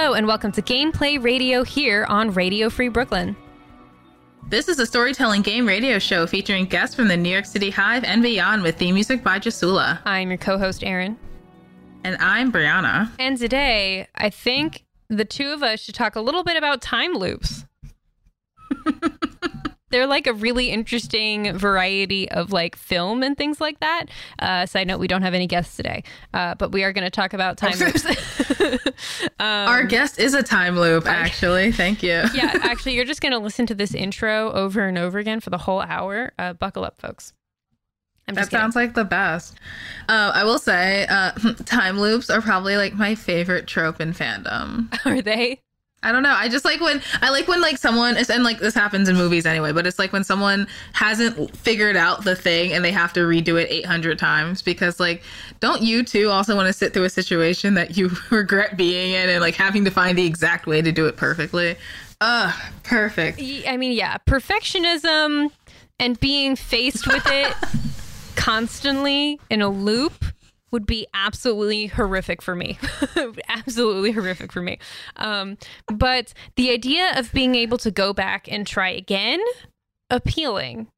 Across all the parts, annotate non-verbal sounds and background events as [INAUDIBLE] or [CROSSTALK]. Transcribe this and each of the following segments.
Hello, and welcome to Gameplay Radio here on Radio Free Brooklyn. This is a storytelling game radio show featuring guests from the New York City Hive and beyond with theme music by Jasula. I'm your co host, Aaron. And I'm Brianna. And today, I think the two of us should talk a little bit about time loops. [LAUGHS] They're like a really interesting variety of like film and things like that. Uh, side note: we don't have any guests today, uh, but we are going to talk about time [LAUGHS] loops. [LAUGHS] um, Our guest is a time loop, [LAUGHS] actually. Thank you. yeah, actually, you're just going to listen to this intro over and over again for the whole hour. Uh, buckle up, folks. that sounds like the best. Uh, I will say, uh, time loops are probably like my favorite trope in fandom. Are they? I don't know. I just like when I like when like someone is and like this happens in movies anyway, but it's like when someone hasn't figured out the thing and they have to redo it 800 times because like don't you too also want to sit through a situation that you [LAUGHS] regret being in and like having to find the exact way to do it perfectly? Ugh, perfect. I mean, yeah, perfectionism and being faced with it [LAUGHS] constantly in a loop would be absolutely horrific for me. [LAUGHS] absolutely horrific for me. Um, but the idea of being able to go back and try again, appealing.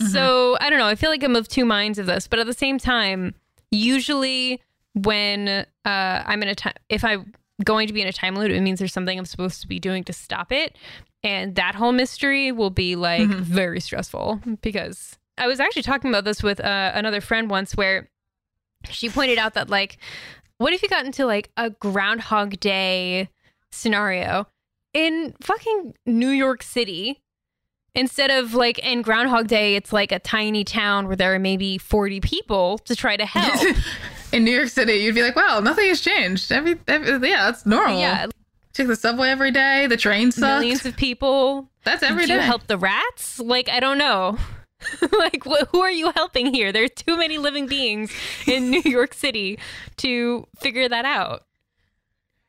Mm-hmm. So I don't know. I feel like I'm of two minds of this, but at the same time, usually when uh, I'm in a time, if I'm going to be in a time loop, it means there's something I'm supposed to be doing to stop it. And that whole mystery will be like mm-hmm. very stressful because I was actually talking about this with uh, another friend once where she pointed out that like what if you got into like a groundhog day scenario in fucking New York City instead of like in groundhog day it's like a tiny town where there are maybe 40 people to try to help [LAUGHS] in New York City you'd be like wow nothing has changed every, every yeah that's normal yeah Take the subway every day. The train sucks. Millions of people. That's every Did day. You help the rats? Like I don't know. [LAUGHS] like, wh- who are you helping here? There's too many living beings in New [LAUGHS] York City to figure that out.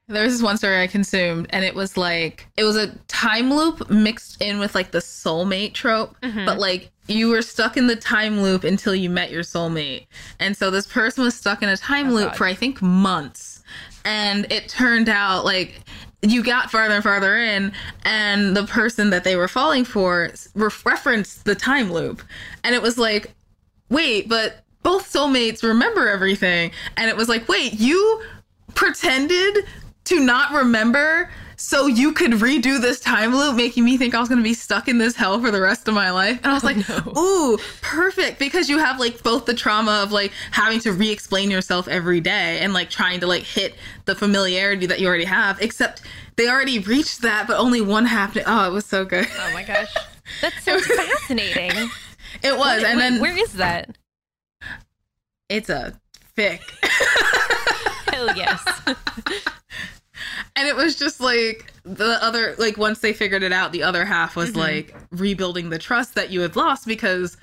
There was this one story I consumed, and it was like it was a time loop mixed in with like the soulmate trope, mm-hmm. but like you were stuck in the time loop until you met your soulmate. And so this person was stuck in a time oh, loop God. for I think months. And it turned out like you got farther and farther in and the person that they were falling for re- referenced the time loop. And it was like wait but both soulmates remember everything. And it was like wait you pretended to not remember so you could redo this time loop, making me think I was going to be stuck in this hell for the rest of my life. And I was oh, like, no. ooh, perfect. Because you have like both the trauma of like having to re explain yourself every day and like trying to like hit the familiarity that you already have, except they already reached that, but only one happened. Oh, it was so good. Oh my gosh. That's so fascinating. [LAUGHS] It was. [LAUGHS] What, and then where is that? It's a fic. Hell yes [LAUGHS] and it was just like the other like once they figured it out the other half was mm-hmm. like rebuilding the trust that you had lost because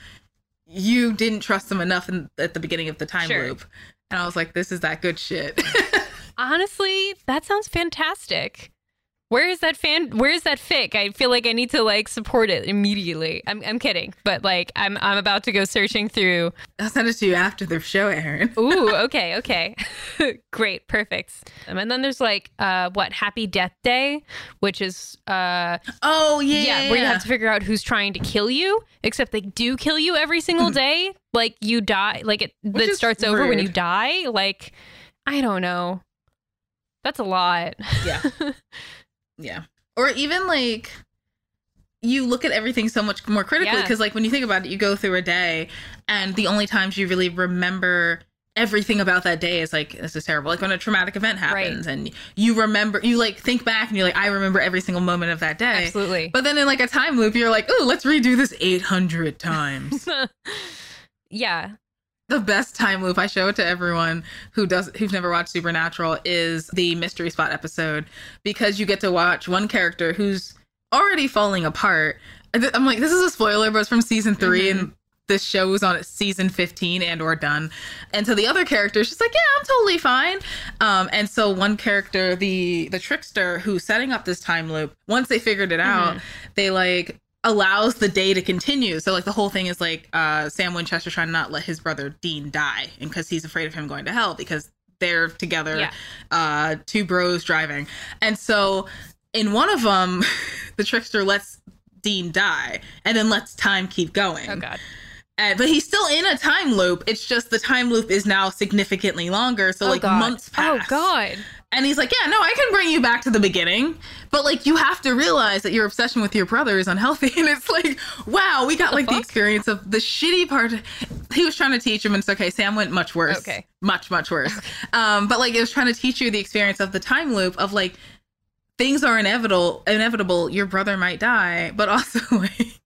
you didn't trust them enough in, at the beginning of the time sure. loop and i was like this is that good shit [LAUGHS] honestly that sounds fantastic where is that fan? Where is that fic? I feel like I need to like support it immediately. I'm, I'm kidding, but like I'm I'm about to go searching through. I'll send it to you after the show, Aaron. [LAUGHS] Ooh, okay, okay, [LAUGHS] great, perfect. and then there's like uh what Happy Death Day, which is uh oh yeah, yeah, where you have to figure out who's trying to kill you. Except they do kill you every single day. like you die, like it that starts over when you die. Like I don't know. That's a lot. Yeah. [LAUGHS] Yeah. Or even like you look at everything so much more critically because yeah. like when you think about it you go through a day and the only times you really remember everything about that day is like this is terrible like when a traumatic event happens right. and you remember you like think back and you're like i remember every single moment of that day absolutely but then in like a time loop you're like oh let's redo this 800 [LAUGHS] times yeah the best time loop I show it to everyone who does who's never watched Supernatural is the mystery spot episode because you get to watch one character who's already falling apart. I'm like, this is a spoiler, but it's from season 3 mm-hmm. and this show was on season 15 and or done. And so the other character, she's like, yeah, I'm totally fine. Um, and so one character, the the trickster who's setting up this time loop, once they figured it out, mm-hmm. they like allows the day to continue. So like the whole thing is like uh Sam Winchester trying to not let his brother Dean die and because he's afraid of him going to hell because they're together, Yeah. uh, two bros driving, and so in one of them, [LAUGHS] the trickster lets Dean die, and then lets time keep going. Oh god. And, but he's still in a time loop. It's just the time loop is now significantly longer. So oh like god. months pass. Oh god. And he's like, yeah, no, I can bring you back to the beginning, but like you have to realize that your obsession with your brother is unhealthy. [LAUGHS] And it's like, wow, we got the like the experience of the shitty part. He was trying to teach him, and it's okay. Sam went much worse. Okay. much much worse. Um, but like it was trying to teach you the experience of the time loop of like things are inevitable. Inevitable. Your brother might die, but also [LAUGHS] like.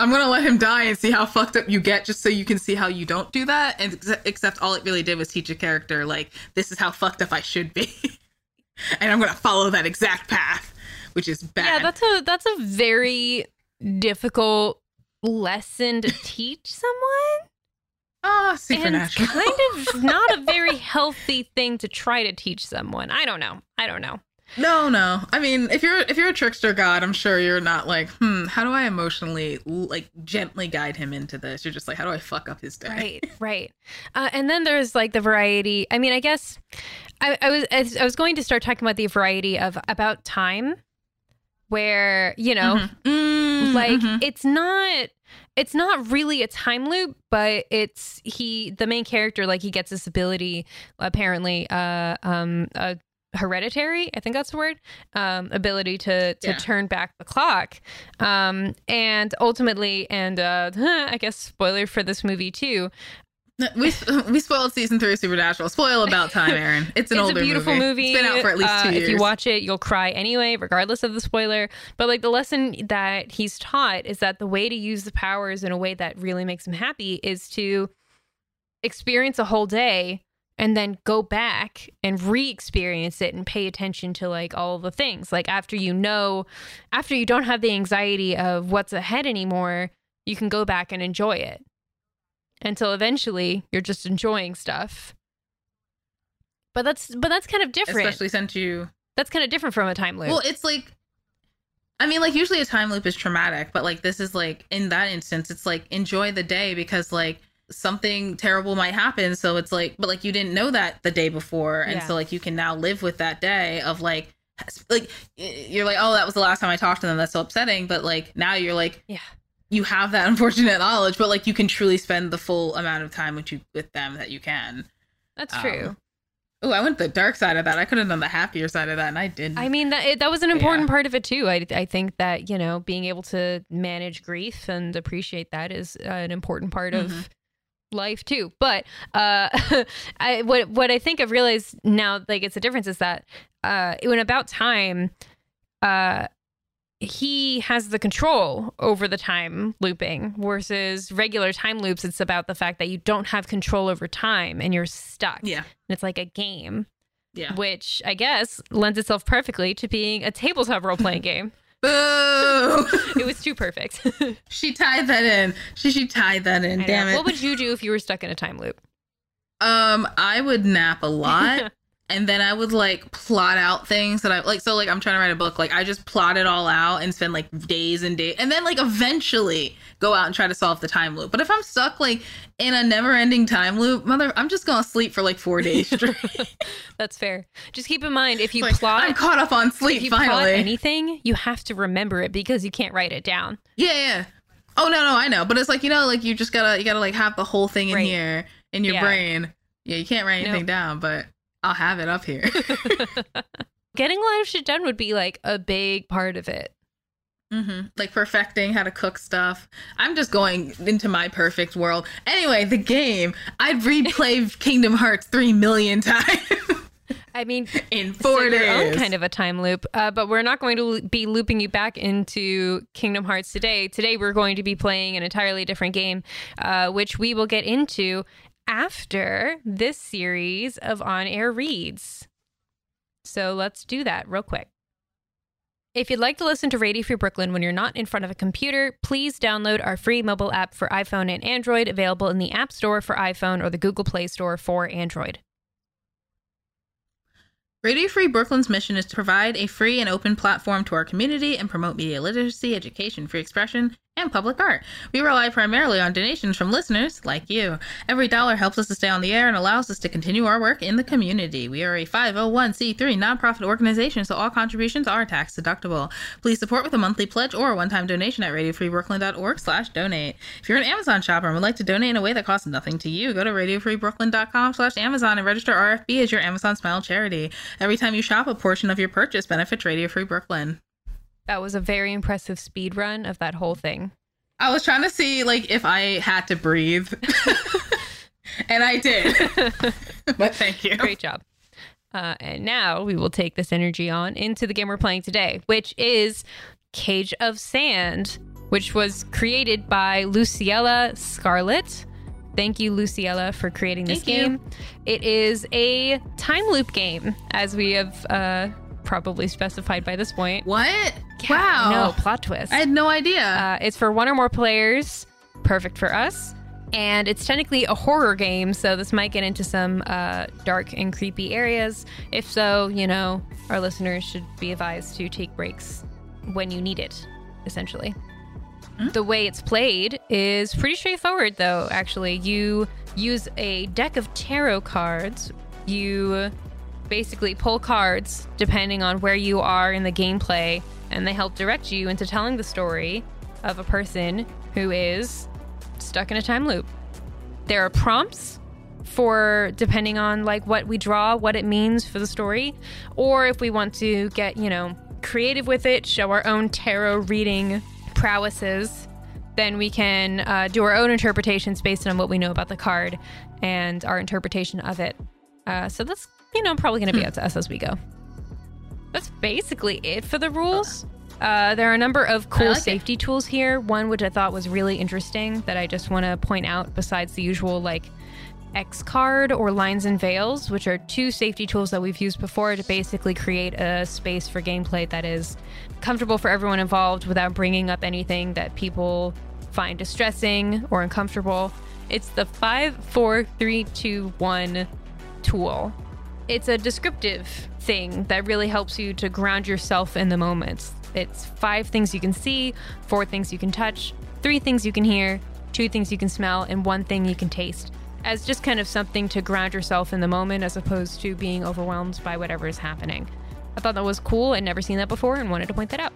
I'm gonna let him die and see how fucked up you get, just so you can see how you don't do that. And ex- except all it really did was teach a character like this is how fucked up I should be, [LAUGHS] and I'm gonna follow that exact path, which is bad. Yeah, that's a that's a very difficult lesson to [LAUGHS] teach someone. ah And it's supernatural. kind of not a very [LAUGHS] healthy thing to try to teach someone. I don't know. I don't know. No, no. I mean, if you're if you're a trickster god, I'm sure you're not like, hmm, how do I emotionally like gently guide him into this? You're just like, how do I fuck up his day? Right, right. Uh, and then there's like the variety. I mean, I guess I, I was I was- going to start talking about the variety of about time, where you know, Mhm. Mm, like mhm. it's not it's not really a time loop, but it's he the main character like he gets this ability apparently uh um uh hereditary i think that's the word um ability to to Yeah. turn back the clock um and ultimately and uh [LAUGHS] i guess spoiler for this movie too we [LAUGHS] we spoiled season three of Supernatural. Spoil about time, [LAUGHS] Aaron. It's an it's older a beautiful movie. It's been out for at least Uh, two years. If you watch it, you'll cry anyway, regardless of the spoiler. But like the lesson that he's taught is that the way to use the powers in a way that really makes him happy is to experience a whole day and then go back and re-experience it and pay attention to like all the things. Like after you know, after you don't have the anxiety of what's ahead anymore, you can go back and enjoy it until eventually you're just enjoying stuff. But that's but that's kind of different. especially since you that's kind of different from a time loop. Well, it's like, I mean, like usually a time loop is traumatic, but like this is like in that instance, it's like enjoy the day because like something terrible might happen. So it's like, but like you didn't know that the day before, and Yeah. so like you can now live with that day of like, like you're like, oh, that was the last time I talked to them. That's so upsetting. But like now you're like, yeah. you have that [LAUGHS] unfortunate knowledge, but like you can truly spend the full amount of time with you with them that you can. That's Um, true. Oh, I went the dark side of that. I could have done the happier side of that, and I didn't. I mean that it, that was an important Yeah. part of it too. I I think that, you know, being able to manage grief and appreciate that is uh, an important part Mhm. of life too. But uh [LAUGHS] I what what I think I've realized now like it's a difference is that uh when about time uh he has the control over the time looping versus regular time loops it's about the fact that you don't have control over time and you're stuck yeah, and it's like a game yeah. which i guess lends itself perfectly to being a tabletop role-playing [LAUGHS] game Boo! [LAUGHS] it was too perfect [LAUGHS] she tied that in. She she tied that in. I know. Damn it. what would you do if you were stuck in a time loop um, I would nap a lot, [LAUGHS] and then I would like plot out things that I like. So like I'm trying to write a book. Like I just plot it all out and spend like days and days, and then like eventually go out and try to solve the time loop. But if I'm stuck like in a never-ending time loop, mother, I'm just gonna sleep for like four days straight. [LAUGHS] that's fair just keep in mind if you like, plot I'm caught up on sleep. if you plot anything you have to remember it because you can't write it down Yeah, yeah. Oh no, no, I know. But it's like you know, like you just gotta you gotta like have the whole thing in Right. here in your Yeah. brain. Yeah, you can't write anything Nope. down, but I'll have it up here. [LAUGHS] [LAUGHS] getting a lot of shit done would be like a big part of it hmm Like perfecting how to cook stuff. I'm just going into my perfect world. Anyway, the game. I'd replay [LAUGHS] Kingdom Hearts three million times i mean in four your own days. kind of a time loop. Uh, but we're not going to be looping you back into Kingdom Hearts today. Today we're going to be playing an entirely different game, uh, which we will get into after this series of on-air reads. So let's do that real quick. If you'd like to listen to Radio Free Brooklyn when you're not in front of a computer, please download our free mobile app for iPhone and Android, available in the App Store for iPhone or the Google Play Store for Android. Radio Free Brooklyn's mission is to provide a free and open platform to our community and promote media literacy, education, free expression, and public art. We rely primarily on donations from listeners like you. Every dollar helps us to stay on the air and allows us to continue our work in the community. We are a 501c3 nonprofit organization, so all contributions are tax deductible. Please support with a monthly pledge or a one-time donation at radiofreebrooklyn.org slash donate. If you're an Amazon shopper and would like to donate in a way that costs nothing to you, go to radiofreebrooklyn.com slash Amazon and register RFB as your Amazon Smile charity. Every time you shop, a portion of your purchase benefits Radio Free Brooklyn. That was a very impressive speed run of that whole thing. I was trying to see like if I had to breathe. [LAUGHS] and I did. [LAUGHS] but thank you. Great job. Uh, and now we will take this energy on into the game we're playing today, which is Cage of Sand, which was created by Luciella Scarlett. Thank you, Luciella, for creating this Thank you. game. It is a time loop game, as we have uh, probably specified by this point. What? Yeah, wow. No, plot twist. I had no idea. Uh, it's for one or more players, perfect for us. And it's technically a horror game, so this might get into some uh, dark and creepy areas. If so, you know, our listeners should be advised to take breaks when you need it, essentially. The way it's played is pretty straightforward, though, actually. You use a deck of tarot cards. You basically pull cards depending on where you are in the gameplay, and they help direct you into telling the story of a person who is stuck in a time loop. There are prompts for depending on like what we draw, what it means for the story, or if we want to get, you know, creative with it, show our own tarot reading prowesses, then we can uh, do our own interpretations based on what we know about the card and our interpretation of it. Uh, so that's, you know, I'm probably going to be up to us as we go. That's basically it for the rules. Uh, there are a number of cool like it. safety tools here. One which I thought was really interesting that I just want to point out, besides the usual like X card or lines and veils, which are two safety tools that we've used before to basically create a space for gameplay that is comfortable for everyone involved without bringing up anything that people find distressing or uncomfortable. It's the five, four, three, two, one tool. It's a descriptive thing that really helps you to ground yourself in the moments. It's five things you can see, four things you can touch, three things you can hear, two things you can smell, and one thing you can taste. As just kind of something to ground yourself in the moment as opposed to being overwhelmed by whatever is happening. I thought that was cool. I'd never seen that before and wanted to point that out.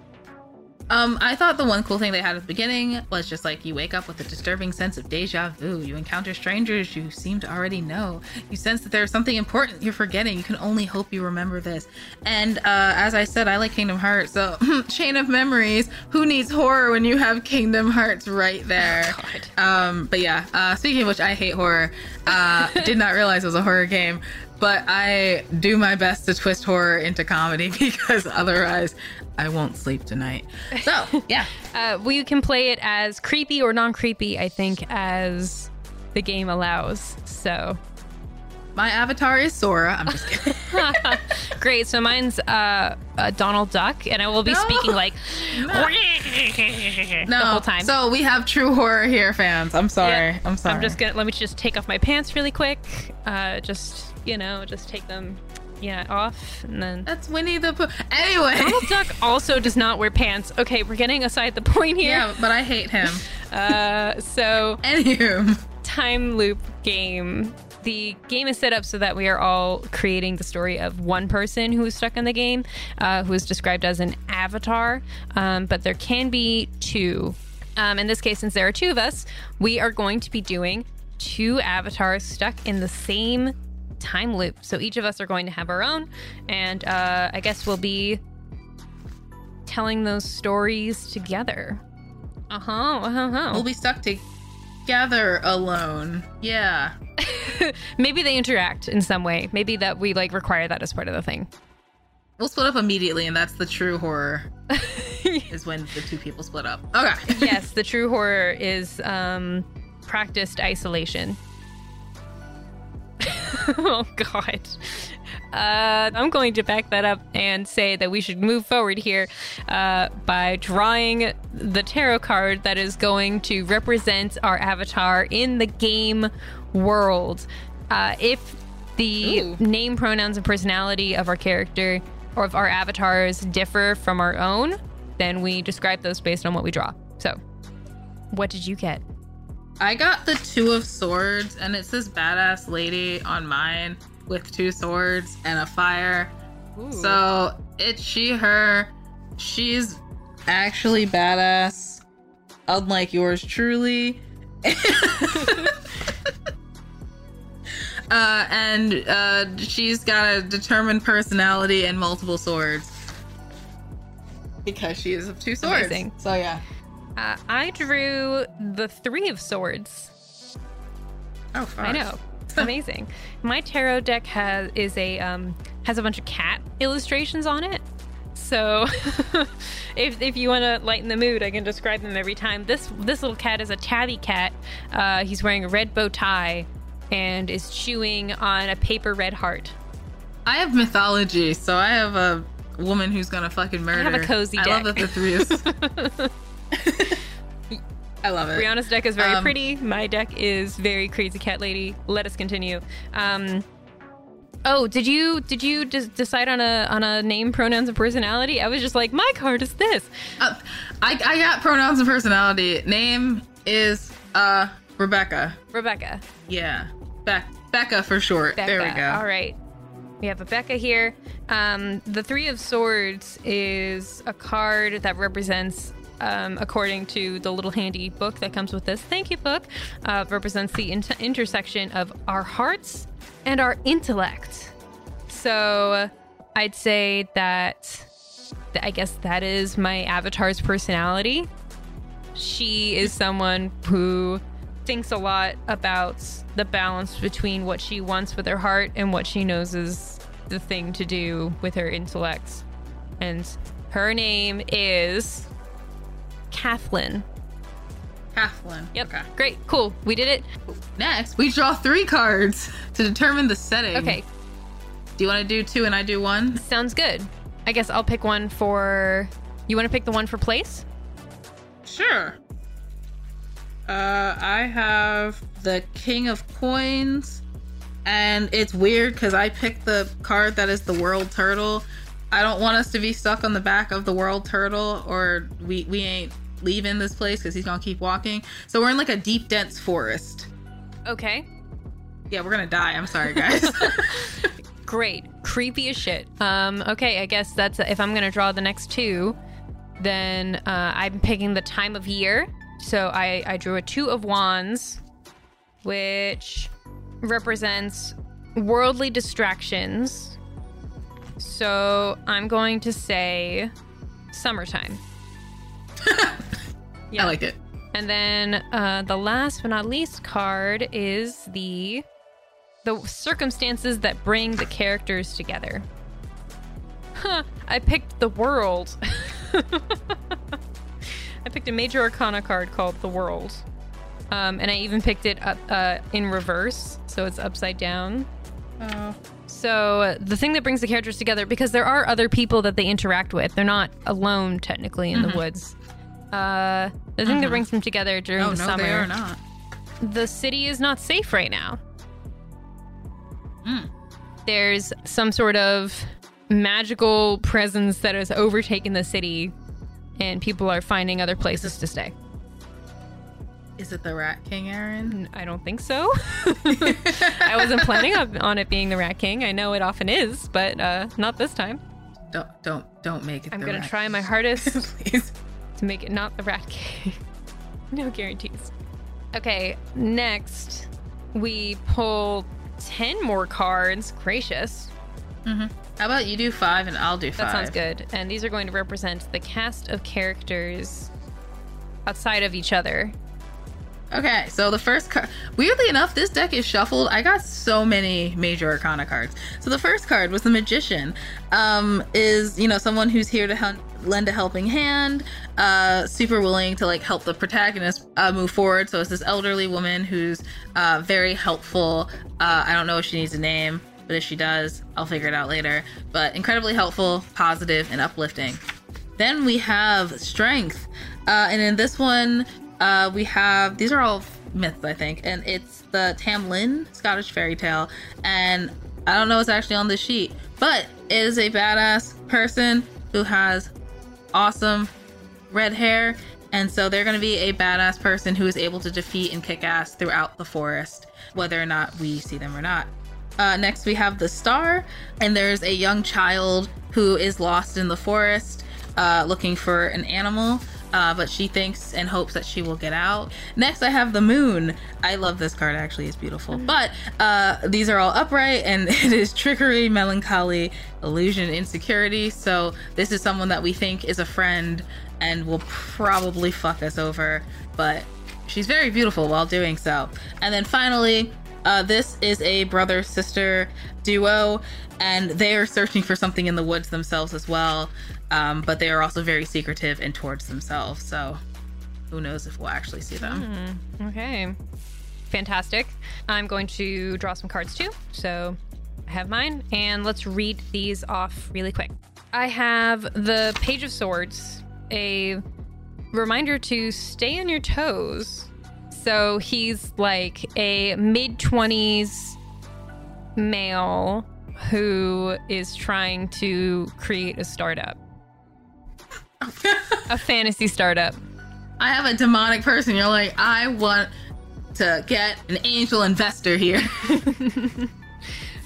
Um, I thought the one cool thing they had at the beginning was just like you wake up with a disturbing sense of deja vu. You encounter strangers you seem to already know. You sense that there's something important you're forgetting. You can only hope you remember this. And uh, as I said, I like Kingdom Hearts. So, [LAUGHS] chain of memories. Who needs horror when you have Kingdom Hearts right there? [LAUGHS] um, but yeah, uh, speaking of which, I hate horror. Uh, [LAUGHS] did not realize it was a horror game. But I do my best to twist horror into comedy because otherwise I won't sleep tonight. [LAUGHS] So, yeah. Uh, we can play it as creepy or non creepy, I think, as the game allows. So My avatar is Sora. I'm just [LAUGHS] kidding. [LAUGHS] great. So mine's uh, uh, Donald Duck, and I will be No. speaking like No. the whole time. So we have true horror here, fans. I'm sorry. Yeah. I'm sorry. I'm just gonna let me just take off my pants really quick. Uh, just you know, just take them, yeah, off, and then. That's Winnie the Pooh. Anyway. Donald [LAUGHS] Duck also does not wear pants. Okay, we're getting aside the point here. yeah, but I hate him. [LAUGHS] Uh, so Anywho. time loop game. The game is set up so that we are all creating the story of one person who is stuck in the game, uh, who is described as an avatar. Um, but there can be two. Um, in this case, since there are two of us, we are going to be doing two avatars stuck in the same time loop. So each of us are going to have our own, and uh, I guess we'll be telling those stories together. Uh huh. Uh huh. We'll be stuck together alone. Yeah. [LAUGHS] Maybe they interact in some way. Maybe that we like require that as part of the thing. We'll split up immediately, and that's the true horror. [LAUGHS] is when the two people split up. Okay. yes, the true horror is um, practiced isolation. [LAUGHS] oh God. Uh, I'm going to back that up and say that we should move forward here uh, by drawing the tarot card that is going to represent our avatar in the game world. Uh, if the Ooh. name, pronouns, and personality of our character or of our avatars differ from our own, then we describe those based on what we draw. So what did you get? I got the two of swords, and it's this badass lady on mine with two swords and a fire. Ooh. So it's she, her. She's actually badass, unlike yours truly. [LAUGHS] uh, and uh, she's got a determined personality and multiple swords. Because she is of two swords. Amazing. So yeah. Uh, I drew the three of swords. Oh, I know. It's amazing. [LAUGHS] My tarot deck has is a um, has a bunch of cat illustrations on it. So [LAUGHS] if, if you want to lighten the mood, I can describe them every time. This this little cat is a tabby cat. Uh, he's wearing a red bow tie and is chewing on a paper red heart. I have mythology, so I have a woman who's gonna fucking murder. I have a cozy I love deck. that the three is. [LAUGHS] [LAUGHS] I love it. Brianna's deck is very Um, pretty. My deck is very crazy cat lady. Let us continue. Um, oh, did you did you des- decide on a on a name, pronouns, and personality? I was just like, my card is this. Uh, I I got pronouns and personality. Name is uh Rebecca. Rebecca. Yeah, Beck Becca for short. Becca. There we go. All right. We have a Becca here. Um, the Three of Swords is a card that represents, um, according to the little handy book that comes with this, thank you, book, uh, represents the inter- intersection of our hearts and our intellect. So I'd say that, th- I guess that is my avatar's personality. She is someone who thinks a lot about the balance between what she wants with her heart and what she knows is the thing to do with her intellect. And her name is Kathleen. Kathleen. Yep. Okay. Great. Cool. We did it. Next, we draw three cards to determine the setting. Okay. Do you want to do two and I do one? Sounds good. I guess I'll pick one for. You want to pick the one for place? Sure. Uh, I have the King of Coins, and it's weird because I picked the card that is the World Turtle. I don't want us to be stuck on the back of the World Turtle, or we we ain't leaving this place because he's gonna keep walking. So we're in like a deep, dense forest. Okay. Yeah, we're gonna die. I'm sorry, guys. [LAUGHS] [LAUGHS] Great. Creepy as shit. Um, okay, I guess that's if I'm gonna draw the next two, then uh, I'm picking the time of year. So I, I drew a two of wands, which represents worldly distractions. So I'm going to say summertime. [LAUGHS] I like it. And then uh, the last but not least card is the the circumstances that bring the characters together. Huh, I picked the world. [LAUGHS] I picked a major arcana card called the world. Um, and I even picked it up uh, in reverse, so it's upside down. Oh. So uh, the thing that brings the characters together, because there are other people that they interact with, they're not alone technically in the woods. Uh, the thing that brings them together during Oh the no, summer, they are not. the city is not safe right now. Mm. There's some sort of magical presence that has overtaken the city, and people are finding other places to stay. Is it the Rat King, Aaron? I don't think so. [LAUGHS] I wasn't planning on it being the Rat King. I know it often is, but uh, not this time. Don't don't don't make it. I'm gonna Rat try my hardest [LAUGHS] Please. To make it not the Rat King. [LAUGHS] no guarantees. Okay, next we pull 10 more cards. Gracious. Mm-hmm. How about you do five and I'll do five? That sounds good. And these are going to represent the cast of characters outside of each other. Okay, so the first card. Weirdly enough, this deck is shuffled. I got so many major arcana cards. So the first card was the magician. Um, is you know someone who's here to help, lend a helping hand. Uh, super willing to like help the protagonist uh, move forward. So it's this elderly woman who's uh, very helpful. Uh, I don't know if she needs a name, but if she does, I'll figure it out later. But incredibly helpful, positive, and uplifting. Then we have strength, uh, and in this one, uh, we have these are all myths, I think, and it's the Tam Lin Scottish fairy tale, and I don't know what's actually on this sheet, but it is a badass person who has awesome red hair And so they're going to be a badass person who is able to defeat and kick ass throughout the forest, whether or not we see them or not. Uh, next, we have the star, and there's a young child who is lost in the forest uh, looking for an animal. Uh, but she thinks and hopes that she will get out. Next, I have the moon. I love this card, actually, it's beautiful. But uh, these are all upright, and [LAUGHS] it is trickery, melancholy, illusion, insecurity. So, this is someone that we think is a friend and will probably fuck us over, but she's very beautiful while doing so. And then finally, uh, this is a brother sister duo, and they are searching for something in the woods themselves as well. Um, but they are also very secretive and towards themselves. So who knows if we'll actually see them. Mm, okay. Fantastic. I'm going to draw some cards too. So I have mine, and let's read these off really quick. I have the Page of Swords, a reminder to stay on your toes. So he's like a mid 20s male who is trying to create a startup, a fantasy startup. I have a demonic person. You're like, I want to get an angel investor here. [LAUGHS]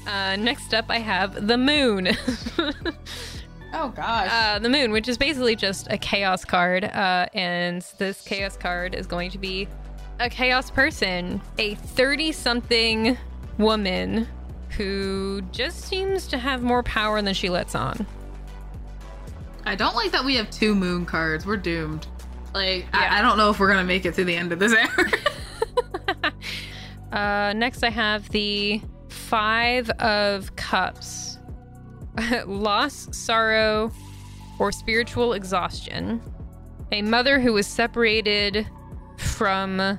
Uh, next up, I have the moon. [LAUGHS] oh gosh. uh, the moon, which is basically just a chaos card. Uh, and this chaos card is going to be a chaos person, a 30 something woman who just seems to have more power than she lets on. I don't like that we have two moon cards. We're doomed. Like, Yeah. I, I don't know if we're gonna make it to the end of this era. [LAUGHS] [LAUGHS] Uh, next, I have the Five of Cups [LAUGHS] loss, sorrow, or spiritual exhaustion. A mother who was separated from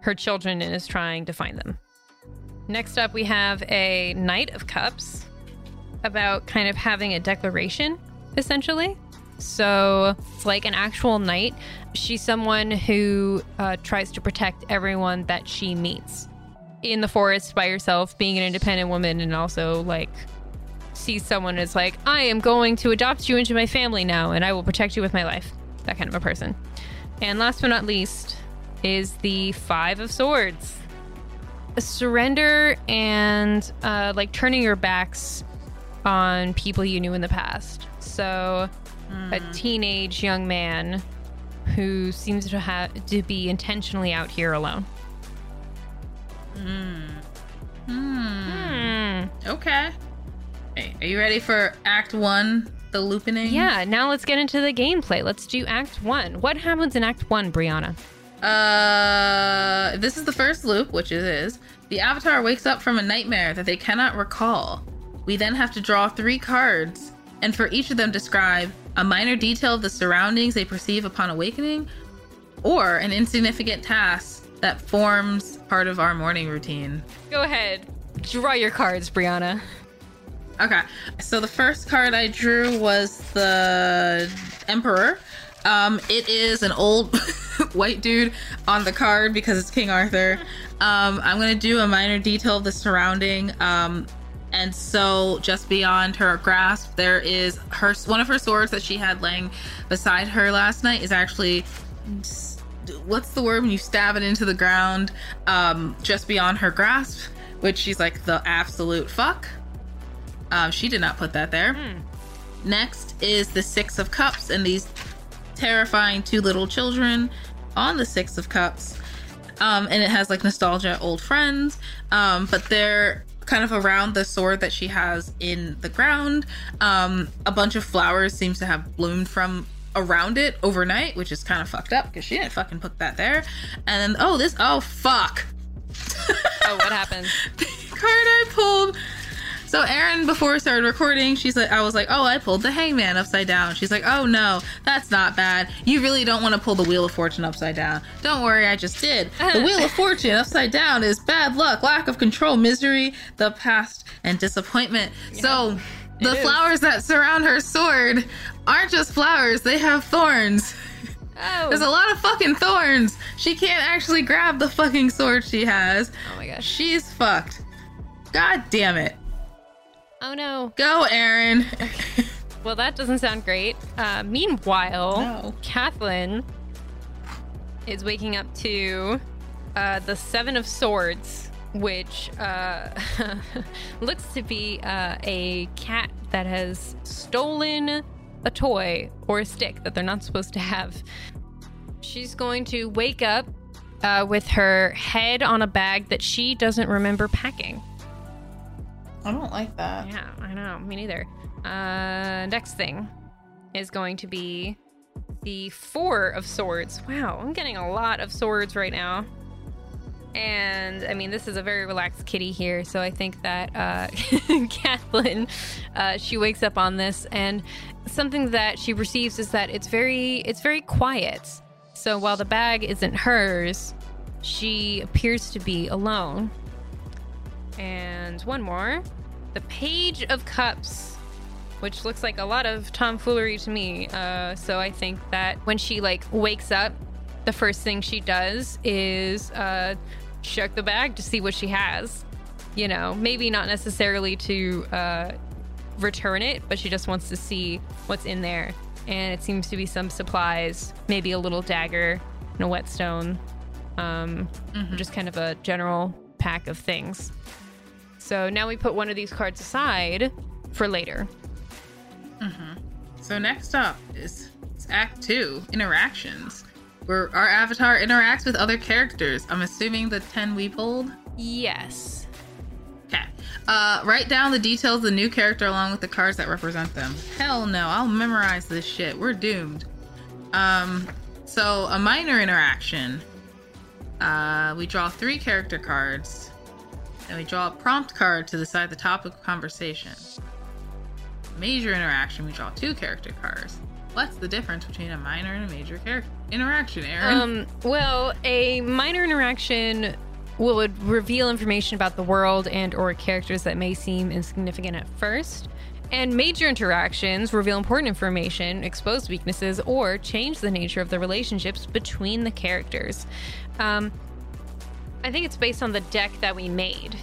her children and is trying to find them. Next up, we have a Knight of Cups about kind of having a declaration, essentially. So it's like an actual knight. She's someone who uh, tries to protect everyone that she meets in the forest by herself, being an independent woman, and also like sees someone as like, I am going to adopt you into my family now, and I will protect you with my life. That kind of a person. And last but not least is the Five of Swords. Surrender and uh, like turning your backs on people you knew in the past. So, a teenage young man who seems to have to be intentionally out here alone. Hmm. okay. Hey, are you ready for Act One, the loopening? Yeah, now let's get into the gameplay. Let's do Act One. What happens in Act One, Brianna? Uh, this is the first loop, which it is. The avatar wakes up from a nightmare that they cannot recall. We then have to draw three cards, and for each of them, describe a minor detail of the surroundings they perceive upon awakening, or an insignificant task that forms part of our morning routine. Go ahead. Draw your cards, Brianna. Okay, so the first card I drew was the Emperor. Um, it is an old [LAUGHS] white dude on the card because it's King Arthur. Um, I'm gonna do a minor detail of the surrounding. Um, and so just beyond her grasp, there is her one of her swords that she had laying beside her last night is actually what's the word when you stab it into the ground um, just beyond her grasp, which she's like the absolute fuck. Um, she did not put that there. Next is the Six of Cups, and these terrifying two little children on the Six of Cups. Um, and it has like nostalgia, old friends, um, but they're kind of around the sword that she has in the ground. Um, a bunch of flowers seems to have bloomed from around it overnight, which is kind of fucked up because she didn't fucking put that there. And then, oh, this, oh, fuck. Oh, what happened? [LAUGHS] card I pulled. So Aaron, before we started recording, she's like, I was like, oh, I pulled the Hangman upside down. She's like, oh no, that's not bad. You really don't want to pull the Wheel of Fortune upside down. Don't worry, I just did. The Wheel of [LAUGHS] Fortune upside down is bad luck, lack of control, misery, the past, and disappointment. So the flowers that surround her sword aren't just flowers; they have thorns. Oh, There's a lot of fucking thorns. She can't actually grab the fucking sword she has. oh my gosh. She's fucked. God damn it. Oh no. Go, Aaron. Well, that doesn't sound great. Uh, meanwhile, No. Kathleen is waking up to uh, the Seven of Swords, which uh, [LAUGHS] looks to be uh, a cat that has stolen a toy or a stick that they're not supposed to have. She's going to wake up uh, with her head on a bag that she doesn't remember packing. I don't like that. Yeah, I know. Me neither. Uh, next thing is going to be the Four of Swords. Wow, I'm getting a lot of swords right now. And I mean, this is a very relaxed kitty here, so I think that uh, [LAUGHS] Kathleen, uh, she wakes up on this, and something that she receives is that it's very, it's very quiet. So while the bag isn't hers, she appears to be alone. And one more, the Page of Cups, which looks like a lot of tomfoolery to me. Uh, so I think that when she like wakes up, the first thing she does is uh, check the bag to see what she has. You know, maybe not necessarily to uh, return it, but she just wants to see what's in there. And it seems to be some supplies, maybe a little dagger and a whetstone, um, just kind of a general pack of things. So now we put one of these cards aside for later. So next up is, is Act Two: Interactions, where our avatar interacts with other characters. I'm assuming the ten we pulled. Yes. Okay. Uh, write down the details of the new character along with the cards that represent them. Hell no, I'll memorize this shit. We're doomed. Um, so a minor interaction. Uh, we draw three character cards. Then we draw a prompt card to decide the topic of conversation. Major interaction, we draw two character cards. What's the difference between a minor and a major character interaction, Aaron? Um, well, a minor interaction would reveal information about the world and or characters that may seem insignificant at first. And major interactions reveal important information, expose weaknesses, or change the nature of the relationships between the characters. Um, I think it's based on the deck that we made.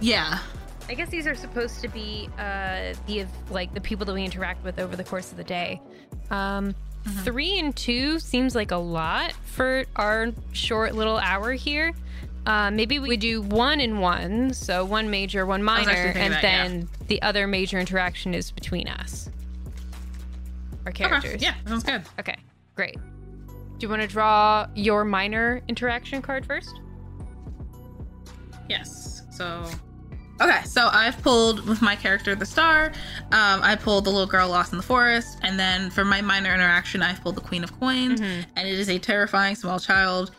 yeah. I guess these are supposed to be uh, the like the people that we interact with over the course of the day. Um, Three and two seems like a lot for our short little hour here. Uh, maybe we do one and one, so one major, one minor, and that, yeah. then the other major interaction is between us, our characters. Okay. Yeah, sounds good. Okay, great. Do you want to draw your minor interaction card first? Yes. So, okay. So I've pulled with my character, the star. Um, I pulled the little girl lost in the forest, and then for my minor interaction, I've pulled the queen of coins, and it is a terrifying small child.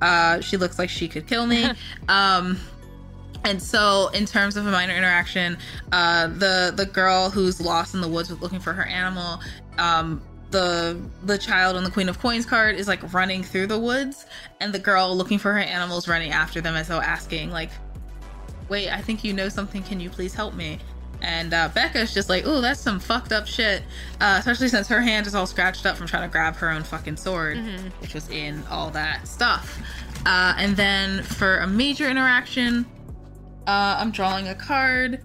Uh, she looks like she could kill me. [LAUGHS] um, and so, in terms of a minor interaction, uh, the the girl who's lost in the woods with looking for her animal, um, the the child on the Queen of Coins card is like running through the woods, and the girl looking for her animals running after them as though asking like, "Wait, I think you know something. Can you please help me?" And uh, Becca's just like, "Ooh, that's some fucked up shit," uh, especially since her hand is all scratched up from trying to grab her own fucking sword, which was in all that stuff. Uh, and then for a major interaction, uh, I'm drawing a card.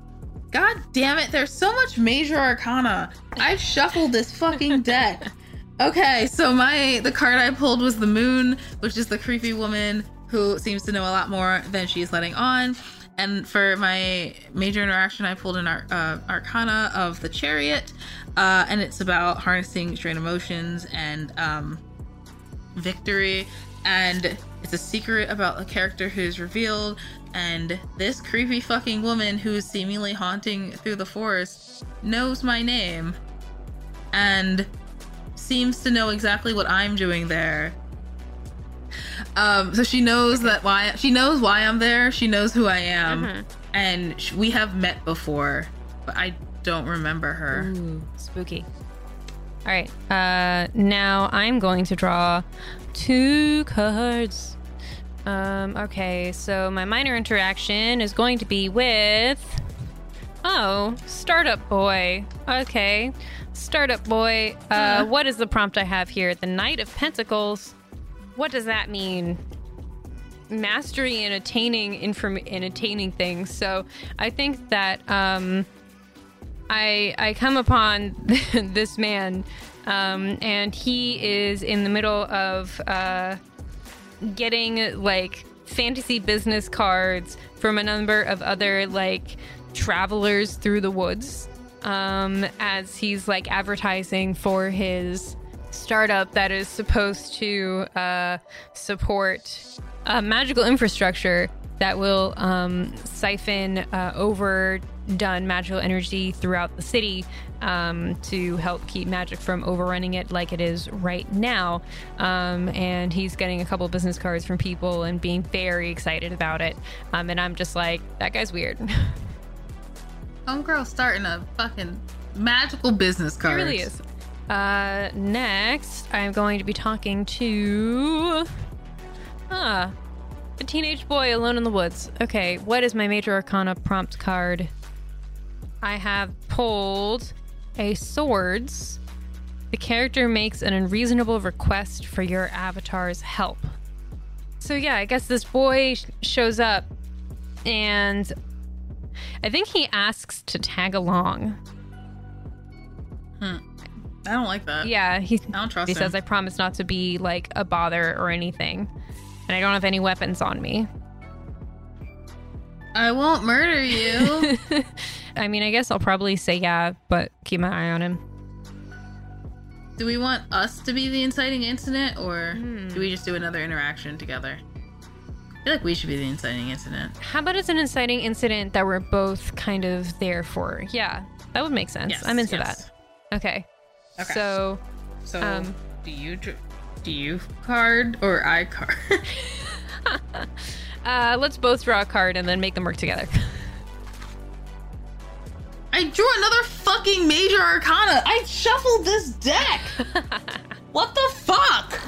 God damn it, there's so much major arcana. I've shuffled this fucking deck. Okay, so my the card I pulled was the moon, which is the creepy woman who seems to know a lot more than she's letting on. And for my major interaction, I pulled an ar- uh, arcana of the chariot, uh, and it's about harnessing strain emotions and um, victory and it's a secret about a character who's revealed and this creepy fucking woman who's seemingly haunting through the forest knows my name and seems to know exactly what I'm doing there. Um, so she knows that why she knows why I'm there. She knows who I am, and sh- we have met before, but I don't remember her. Ooh, spooky. All right. Uh, now I'm going to draw two cards. Um, okay, so my minor interaction is going to be with. Oh, Startup Boy. Okay. Startup Boy. Uh, Huh. what is the prompt I have here? The Knight of Pentacles. What does that mean? Mastery in attaining inform in attaining things. So I think that um, I I come upon [LAUGHS] this man Um, and he is in the middle of uh, getting like fantasy business cards from a number of other like travelers through the woods um, as he's like advertising for his startup that is supposed to uh, support a magical infrastructure that will um, siphon uh, overdone magical energy throughout the city um, to help keep magic from overrunning it like it is right now. Um, and he's getting a couple business cards from people and being very excited about it. Um, and I'm just like, that guy's weird. [LAUGHS] Homegirl starting a fucking magical business It card. really is. Uh, next, I'm going to be talking to. Ah, a teenage boy alone in the woods. Okay, what is my major arcana prompt card? I have pulled a swords. The character makes an unreasonable request for your avatar's help. So, yeah, I guess this boy sh- shows up and I think he asks to tag along. Hmm. I don't like that. Yeah, he, I don't trust he him. says, I promise not to be like a bother or anything. And I don't have any weapons on me. I won't murder you. [LAUGHS] I mean, I guess I'll probably say yeah, but keep my eye on him. do we want us to be the inciting incident, or Hmm. do we just do another interaction together? I feel like we should be the inciting incident. How about it's an inciting incident that we're both kind of there for? Yeah, that would make sense. I'm into yes. that. Okay. Okay. So, So, um, do you do you card or I card? [LAUGHS] uh, let's both draw a card and then make them work together. I drew another fucking major arcana. I shuffled this deck. [LAUGHS] what the fuck?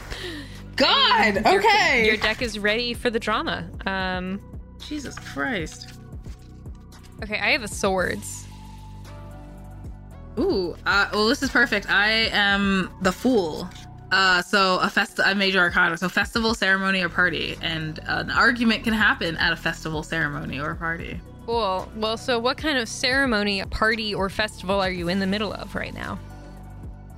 God. Your- Okay. Your, deck is ready for the drama. Um, Jesus Christ. okay, I have a swords. Ooh. Uh, well, this is perfect. I am the fool. Uh, so a fest, a major arcana. So festival, ceremony, or party, and an argument can happen at a festival, ceremony, or party. Cool. Well, so what kind of ceremony, party, or festival are you in the middle of right now?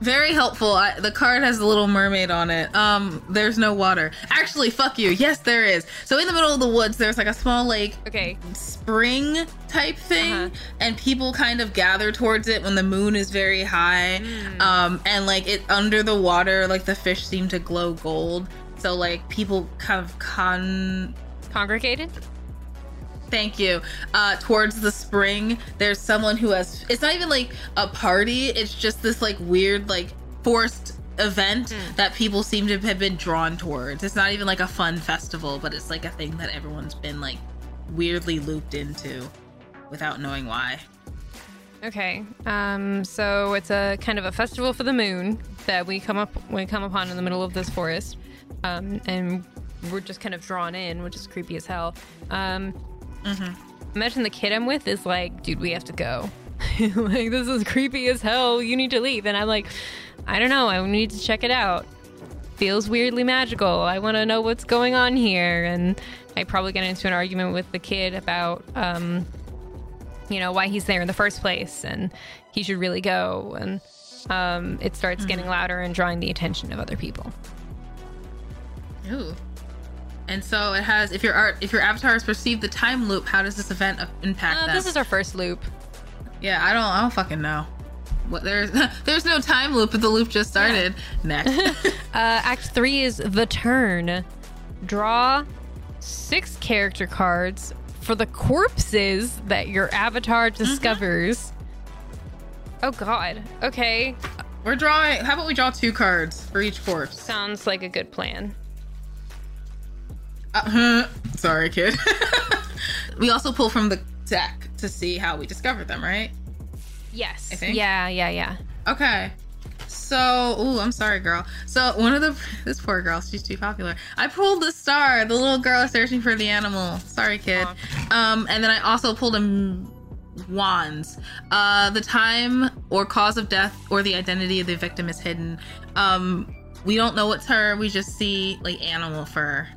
Very helpful. I, the card has a little mermaid on it. Um, there's no water. Actually, fuck you. Yes, there is. So in the middle of the woods, there's like a small lake Okay. spring type thing, Uh-huh. and people kind of gather towards it when the moon is very high. Hmm. Um, and like it under the water, like the fish seem to glow gold. So like people kind of con Congregated? Thank you. Uh, towards the spring, there's someone who has. It's not even like a party. It's just this like weird like forced event that people seem to have been drawn towards. It's not even like a fun festival, but it's like a thing that everyone's been like weirdly looped into without knowing why. Okay. Um, so it's a kind of a festival for the moon that we come up we come upon in the middle of this forest. Um, and we're just kind of drawn in, which is creepy as hell. Um, Imagine the kid I'm with is like, dude, we have to go. [LAUGHS] like, this is creepy as hell. You need to leave. And I'm like, I don't know. I need to check it out. Feels weirdly magical. I want to know what's going on here. And I probably get into an argument with the kid about, um, you know, why he's there in the first place and he should really go. And um, it starts getting louder and drawing the attention of other people. Ooh. And so it has. If your art, if your avatar has perceived the time loop, how does this event impact Uh, them? this is our first loop. yeah, I don't. I don't fucking know. What there's [LAUGHS] there's no time loop, but the loop just started. Next. [LAUGHS] [LAUGHS] Uh, act three is the turn. Draw six character cards for the corpses that your avatar discovers. Oh God. Okay, We're drawing. How about we draw two cards for each corpse? sounds like a good plan. Uh, sorry, kid. [LAUGHS] we also pull from the deck to see how we discovered them, right? Yes. I think. Yeah. Yeah. Yeah. Okay. So, ooh, I'm sorry, girl. So one of the [LAUGHS] this poor girl, she's too popular. I pulled the star, the little girl is searching for the animal. Sorry, kid. Um, and then I also pulled a m- wands. Uh, the time or cause of death or the identity of the victim is hidden. Um, we don't know it's her. We just see like animal fur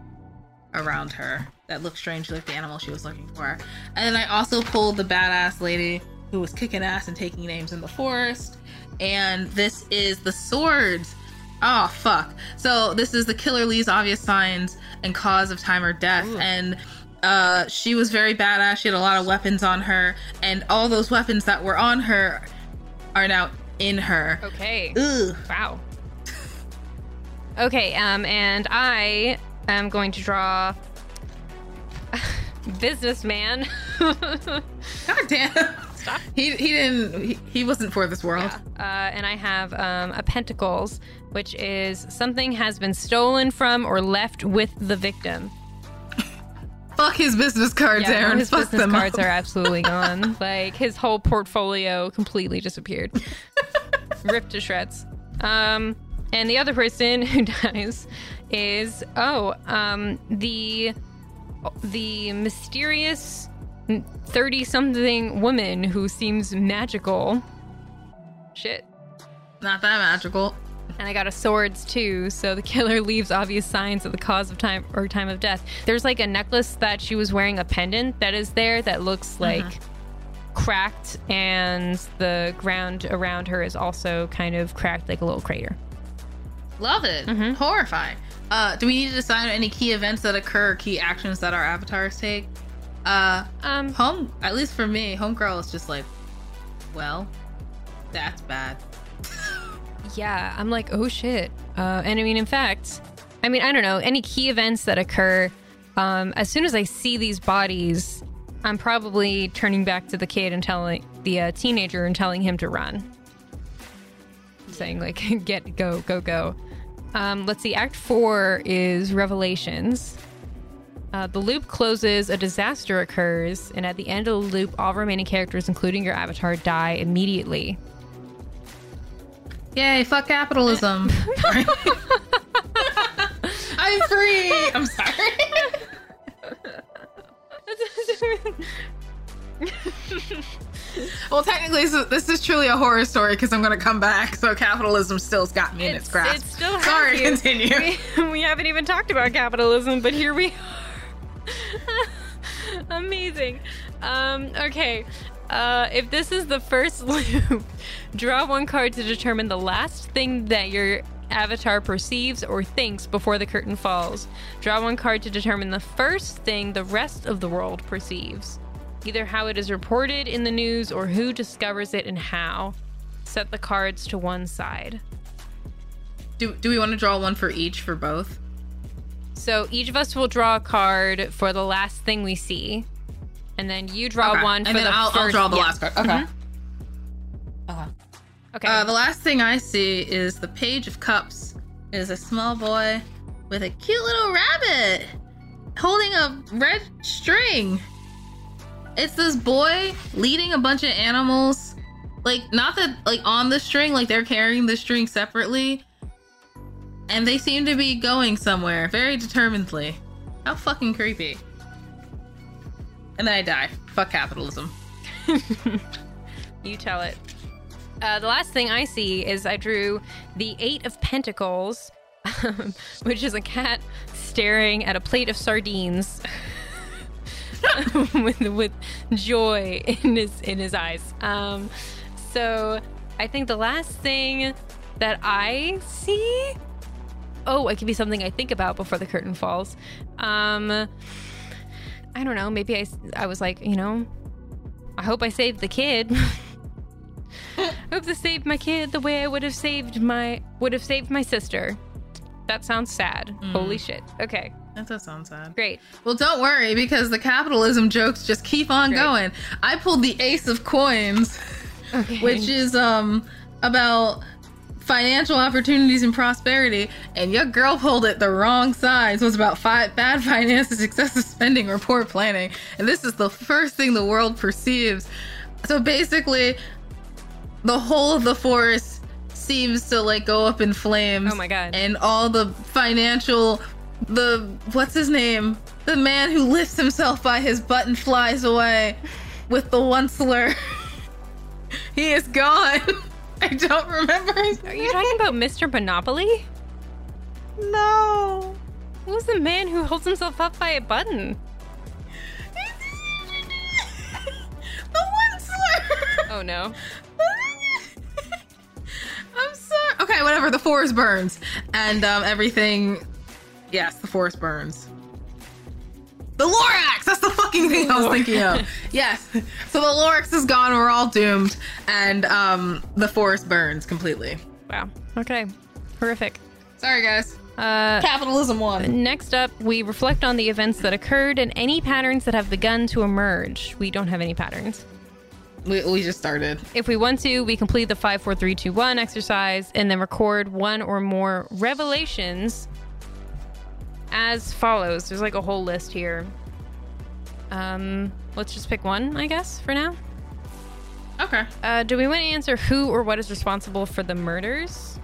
around her that looks strangely like the animal she was looking for. And then I also pulled the badass lady who was kicking ass and taking names in the forest. And this is the swords. Oh fuck. So this is the killer Lee's obvious signs and cause of time or death. Ooh. And uh, she was very badass. She had a lot of weapons on her, and all those weapons that were on her are now in her. Okay. Ugh. Wow. [LAUGHS] Okay, um, and I am going to draw [LAUGHS] businessman. [LAUGHS] God damn. Stop. He he didn't he, he wasn't for this world. Uh, and I have um, a pentacles, which is something has been stolen from or left with the victim. [LAUGHS] Fuck his business cards, Yeah, Aaron. his Fuck business cards up. are absolutely gone. like his whole portfolio completely disappeared, ripped to shreds. Um, and the other person who dies is oh, um, the the mysterious thirty-something woman who seems magical. Shit. Not that magical. And I got a swords too, so the killer [LAUGHS] leaves obvious signs of the cause of time or time of death. There's like a necklace that she was wearing, a pendant that is there that looks like cracked, and the ground around her is also kind of cracked, like a little crater. Love it. Mhm. Horrifying. Uh, do we need to decide on any key events that occur, key actions that our avatars take? Uh, Um, home. At least for me, homegirl is just like, well, that's bad. [LAUGHS] yeah, I'm like, oh shit. Uh, and I mean, in fact, I mean, I don't know, any key events that occur, um, as soon as I see these bodies, I'm probably turning back to the kid and telling the uh, teenager and telling him to run. Saying, like, [LAUGHS] get, go, go, go. Um, let's see, Act Four is Revelations. Uh, the loop closes, a disaster occurs, and at the end of the loop, all remaining characters, including your avatar, die immediately. Yay! Fuck capitalism. [LAUGHS] [LAUGHS] I'm free. I'm sorry. [LAUGHS] [LAUGHS] well, technically, so this is truly a horror story because I'm going to come back. So capitalism still's got me in its, grasp. It still has Sorry, you. continue. We, [LAUGHS] we haven't even talked about capitalism, but here we are. [LAUGHS] Amazing. Um, okay. Uh, if this is the first loop, draw one card to determine the last thing that your avatar perceives or thinks before the curtain falls. Draw one card to determine the first thing the rest of the world perceives. Either how it is reported in the news or who discovers it and how. Set the cards to one side. Do, do we want to draw one for each for both? So each of us will draw a card for the last thing we see, and then you draw Okay. one for and then the I'll, 1st I'll draw the yeah. last card. Okay. Okay. Okay. Uh, the last thing I see is the Page of Cups. It is a small boy with a cute little rabbit holding a red string. It's this boy leading a bunch of animals. Like, not that, like, on the string, like, they're carrying the string separately. And they seem to be going somewhere very determinedly. How fucking creepy. And then I die. Fuck capitalism. [LAUGHS] you tell it. Uh, the last thing I see is I drew the Eight of Pentacles, [LAUGHS] which is a cat staring at a plate of sardines [LAUGHS] [LAUGHS] with, with joy in his in his eyes. Um, so I think the last thing that I see, oh, it could be something I think about before the curtain falls. Um, I don't know. Maybe I I was like, you know, I hope I saved the kid. I [LAUGHS] hope to save my kid the way I would have saved my would have saved my sister. That sounds sad. Holy shit. Okay, That does sound sad. great. Well, don't worry because the capitalism jokes just keep on Great. going. I pulled the Ace of Coins, [LAUGHS] Okay. which is um about financial opportunities and prosperity, and your girl pulled it the wrong side. So it's about bad finances, [LAUGHS] excessive spending, or poor planning. And this is the first thing the world perceives. So basically, the whole of the forest seems to like go up in flames. Oh my God. And all the financial, the what's his name? The man who lifts himself by his butt and flies away with the one slur. [LAUGHS] he is gone. [LAUGHS] I don't remember his Are you talking about Mr. Monopoly? No. Who's the man who holds himself up by a button? the one slur. Oh no. [LAUGHS] I'm sorry. Okay, whatever. The forest burns, and um, everything. Yes, the forest burns. The Lorax! That's the fucking thing I was thinking of. [LAUGHS] Yes. So the Lorax is gone. We're all doomed, and um, the forest burns completely. Wow. Okay. Horrific. Sorry, guys. Uh, Capitalism won. next up, we reflect on the events that occurred and any patterns that have begun to emerge. We don't have any patterns. We, we just started. If we want to, we complete the 5, 4, 3, 2, 1 exercise and then record one or more revelations as follows. There's like a whole list here. Um, let's just pick one, I guess, for now. Okay. Uh, do we want to answer who or what is responsible for the murders?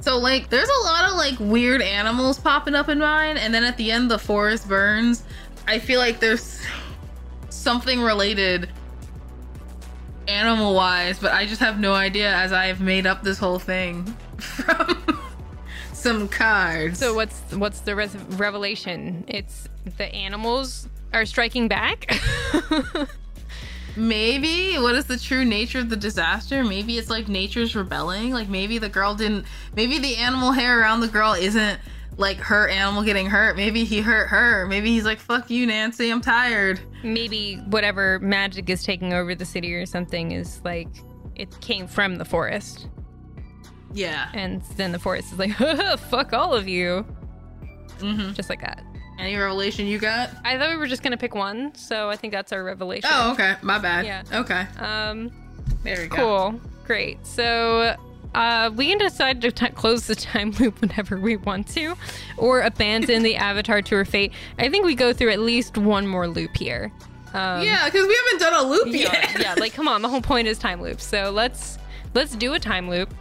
So like there's a lot of like weird animals popping up in mine and then at the end the forest burns. I feel like there's something related animal wise, but I just have no idea as I've made up this whole thing [LAUGHS] from some cards. So what's what's the res- revelation? It's the animals are striking back. [LAUGHS] maybe what is the true nature of the disaster? Maybe it's like nature's rebelling. Like maybe the girl didn't maybe the animal hair around the girl isn't like her animal getting hurt. Maybe he hurt her. Maybe he's like, fuck you, Nancy, I'm tired. Maybe whatever magic is taking over the city or something is like it came from the forest. Yeah. And then the forest is like, [LAUGHS] fuck all of you. Mm-hmm. Just like that. Any revelation you got? I thought we were just gonna pick one, so I think that's our revelation. Oh, okay. My bad. Yeah. Okay. Um, There we go. cool, great. So, uh, we can decide to t- close the [LAUGHS] time loop whenever we want to, or abandon the avatar to her fate. I think we go through at least one more loop here. Um, Yeah, because we haven't done a loop yeah, yet. yeah. Like, come on, the whole point is time loops. So let's let's do a time loop.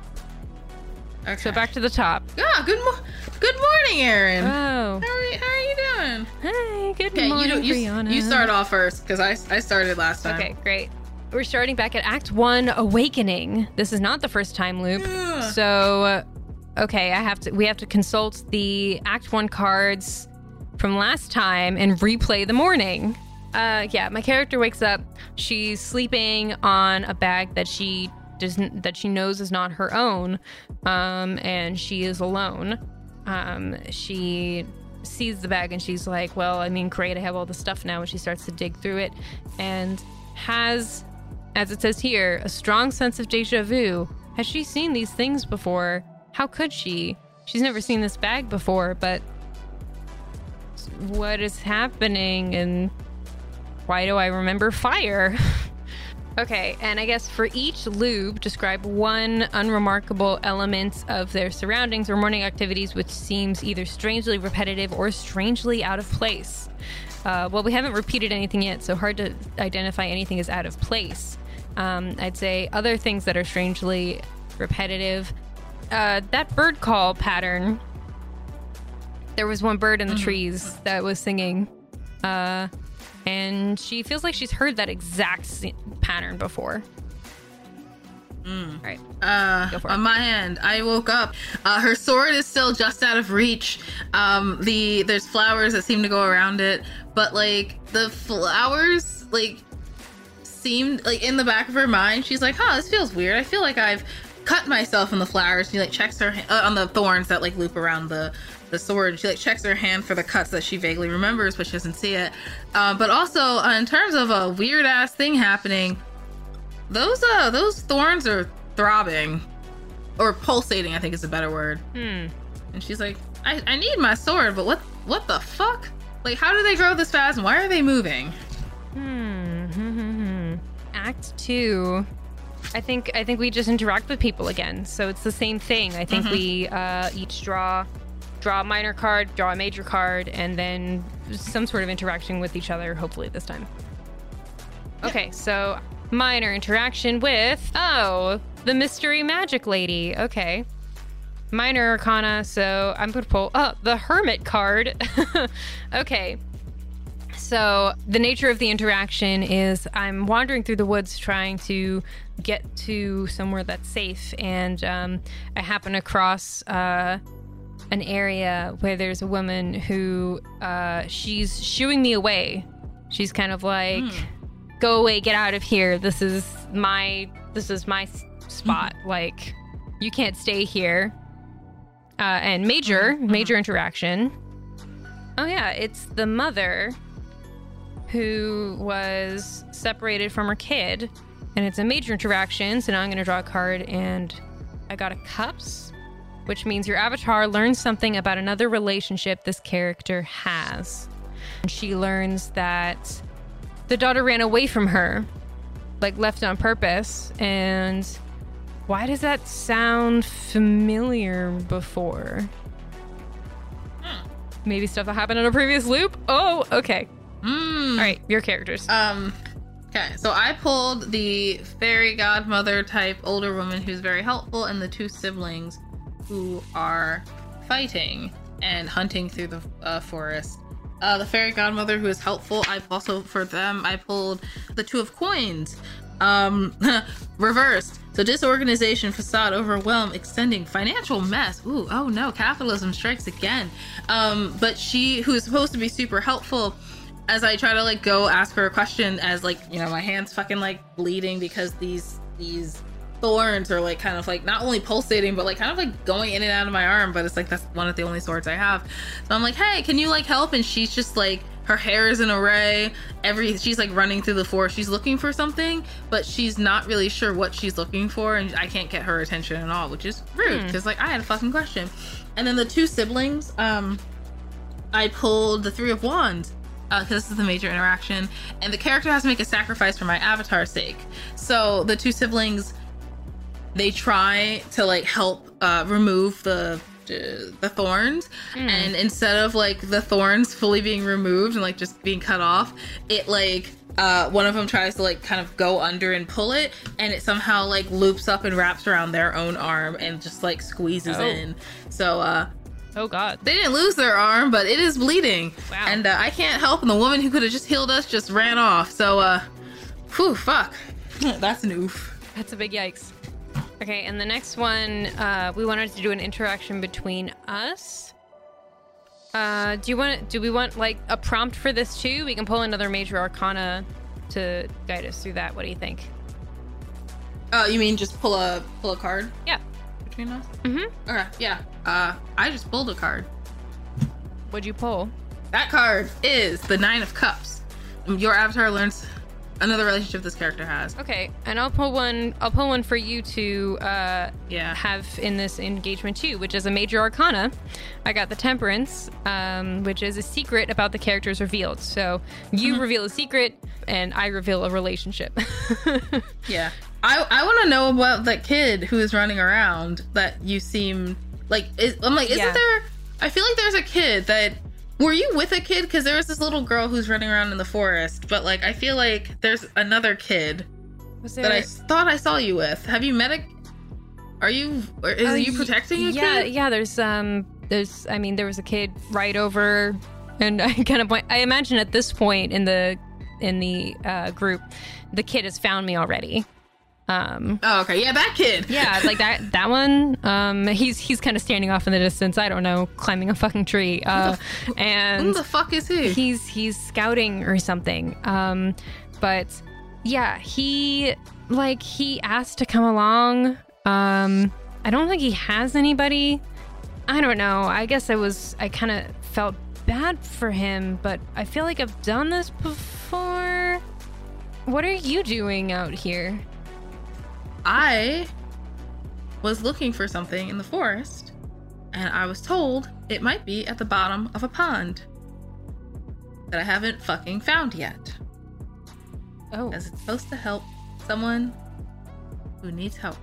Okay. So back to the top. Ah, good mo- good morning, Aaron. Oh, how, are you, how are you doing? hi. Good Okay, morning, you, you, Brianna. you start off first because I, I started last time. Okay, great. We're starting back at Act One, Awakening. This is not the first time loop, Ugh. so uh, okay, I have to. We have to consult the Act One cards from last time and replay the morning. Uh, yeah, my character wakes up. She's sleeping on a bag that she doesn't that she knows is not her own, um, and she is alone. Um, she sees the bag and she's like, "Well, I mean, great, I have all the stuff now." And she starts to dig through it, and has, as it says here, a strong sense of deja vu. Has she seen these things before? How could she? She's never seen this bag before, but what is happening and why do I remember fire? [LAUGHS] okay, and I guess for each lube, describe one unremarkable element of their surroundings or morning activities which seems either strangely repetitive or strangely out of place. Uh, well, we haven't repeated anything yet, so hard to identify anything as out of place. Um, I'd say other things that are strangely repetitive. Uh, that bird call pattern. There was one bird in the trees that was singing. Uh, and she feels like she's heard that exact pattern before. All right. Uh, on my end, I woke up. Uh, her sword is still just out of reach. Um, the there's flowers that seem to go around it, but like the flowers, like seemed like in the back of her mind, she's like, "Huh, this feels weird. I feel like I've cut myself in the flowers." She like checks her uh, on the thorns that like loop around the the sword. She like checks her hand for the cuts that she vaguely remembers, but she doesn't see it. Uh, but also, uh, in terms of a weird ass thing happening, those uh those thorns are throbbing or pulsating. I think is a better word. Hmm. And she's like, I, I need my sword, but what what the fuck? Like, how do they grow this fast? And why are they moving? Hmm. [LAUGHS] Act two. I think I think we just interact with people again. So it's the same thing. I think we uh, each draw draw a minor card, draw a major card, and then some sort of interaction with each other. Hopefully this time. Okay, so minor interaction with oh the mystery magic lady. Okay. Minor arcana, so I'm gonna pull oh the hermit card. [LAUGHS] okay. So, the nature of the interaction is I'm wandering through the woods trying to get to somewhere that's safe, and um, I happen across uh, an area where there's a woman who uh, she's shooing me away. She's kind of like, go away, get out of here. This is my this is my spot. like you can't stay here. Uh, and major major interaction. Oh yeah, it's the mother who was separated from her kid, and it's a major interaction. So now I'm going to draw a card, and I got a cups, which means your avatar learns something about another relationship this character has. And she learns that the daughter ran away from her, like left on purpose, and why does that sound familiar before? Maybe stuff that happened in a previous loop? Oh, okay. Mm. All right, your characters. Um. Okay, so I pulled the fairy godmother type older woman who's very helpful, and the two siblings who are fighting and hunting through the uh, forest. Uh, the fairy godmother who is helpful. I've also for them I pulled the two of coins. Um, [LAUGHS] reversed. So disorganization, facade, overwhelm, extending, financial mess. Ooh, oh no, capitalism strikes again. Um, but she who is supposed to be super helpful as I try to like go ask her a question as like, you know, my hands fucking like bleeding because these these thorns are like kind of like not only pulsating but like kind of like going in and out of my arm, but it's like that's one of the only swords I have. So I'm like, "Hey, can you like help?" and she's just like her hair is in array. Every she's like running through the forest. She's looking for something, but she's not really sure what she's looking for, and I can't get her attention at all, which is rude Hmm. because like I had a fucking question. And then the two siblings, um, I pulled the Three of Wands uh, because this is the major interaction, and the character has to make a sacrifice for my avatar's sake. So the two siblings, they try to like help uh, remove the the thorns, and instead of like the thorns fully being removed and like just being cut off, it like uh, one of them tries to like kind of go under and pull it, and it somehow like loops up and wraps around their own arm and just like squeezes Oh. in. So uh, oh God. they didn't lose their arm, but it is bleeding. Wow. And uh, I can't help, and the woman who could have just healed us just ran off. So, uh, whew, fuck. [LAUGHS] That's an oof. That's a big yikes. Okay, and the next one, uh, we wanted to do an interaction between us. Uh, do you want? Do we want like a prompt for this too? We can pull another major arcana to guide us through that. What do you think? Oh, you mean just pull a pull a card Yeah. between us? Mm-hmm. Okay, yeah. Uh, I just pulled a card. What'd you pull? That card is the Nine of Cups. Your avatar learns another relationship this character has. Okay, and I'll pull one. I'll pull one for you to uh, Yeah. have in this engagement too, which is a major arcana. I got the Temperance, um, which is a secret about the characters revealed. So you reveal a secret, and I reveal a relationship. [LAUGHS] Yeah. I I want to know about that kid who is running around that you seem like. Is, I'm like, isn't Yeah. there? I feel like there's a kid that. Were you with a kid? Because there was this little girl who's running around in the forest, but like I feel like there's another kid Was that I thought I saw you with. Have you met a? Are you? Or is Uh, you protecting a yeah, kid? yeah. There's um, there's. I mean, there was a kid right over, and [LAUGHS] I kind of point. I imagine at this point in the in the uh, group, the kid has found me already. Um, Oh, okay. Yeah, that kid. [LAUGHS] yeah, like that that one. Um, he's he's kind of standing off in the distance. I don't know, climbing a fucking tree. Uh, Who and the fuck is he? he's he's scouting or something. Um, but yeah, he like he asked to come along. Um, I don't think he has anybody. I don't know. I guess I was I kind of felt bad for him, but I feel like I've done this before. What are you doing out here? I was looking for something in the forest, and I was told it might be at the bottom of a pond that I haven't fucking found yet. Oh, As it's supposed to help someone who needs help.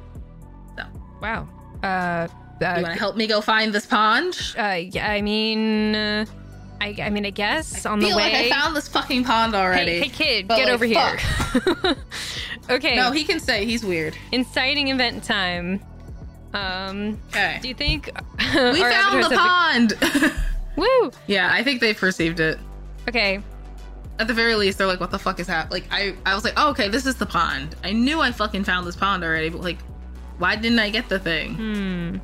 So, wow. Uh, you uh, want to help me go find this pond? uh yeah, I mean, uh, I I mean, I guess on the way. like I found this fucking pond already. Hey, hey kid, get like, over here. [LAUGHS] okay. No, he can say he's weird. inciting event time. Um, Okay. do you think We found the pond. [LAUGHS] [LAUGHS] Woo. yeah, I think they perceived it. Okay. At the very least, they're like, "What the fuck is happening?" Like, I, I was like, oh, "Okay, this is the pond." I knew I fucking found this pond already, but like, why didn't I get the thing? Hmm.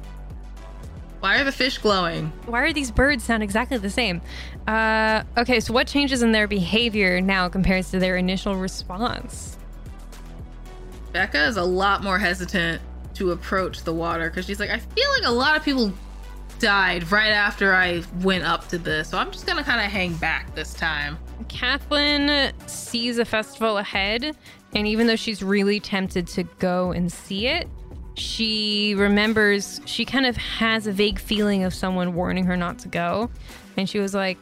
Why are the fish glowing? Why are these birds sound exactly the same? Uh, okay, so what changes in their behavior now compares to their initial response? Becca is a lot more hesitant to approach the water because she's like, I feel like a lot of people died right after I went up to this, so I'm just gonna kind of hang back this time. Kathleen sees a festival ahead, and even though she's really tempted to go and see it, she remembers she kind of has a vague feeling of someone warning her not to go. And she was like,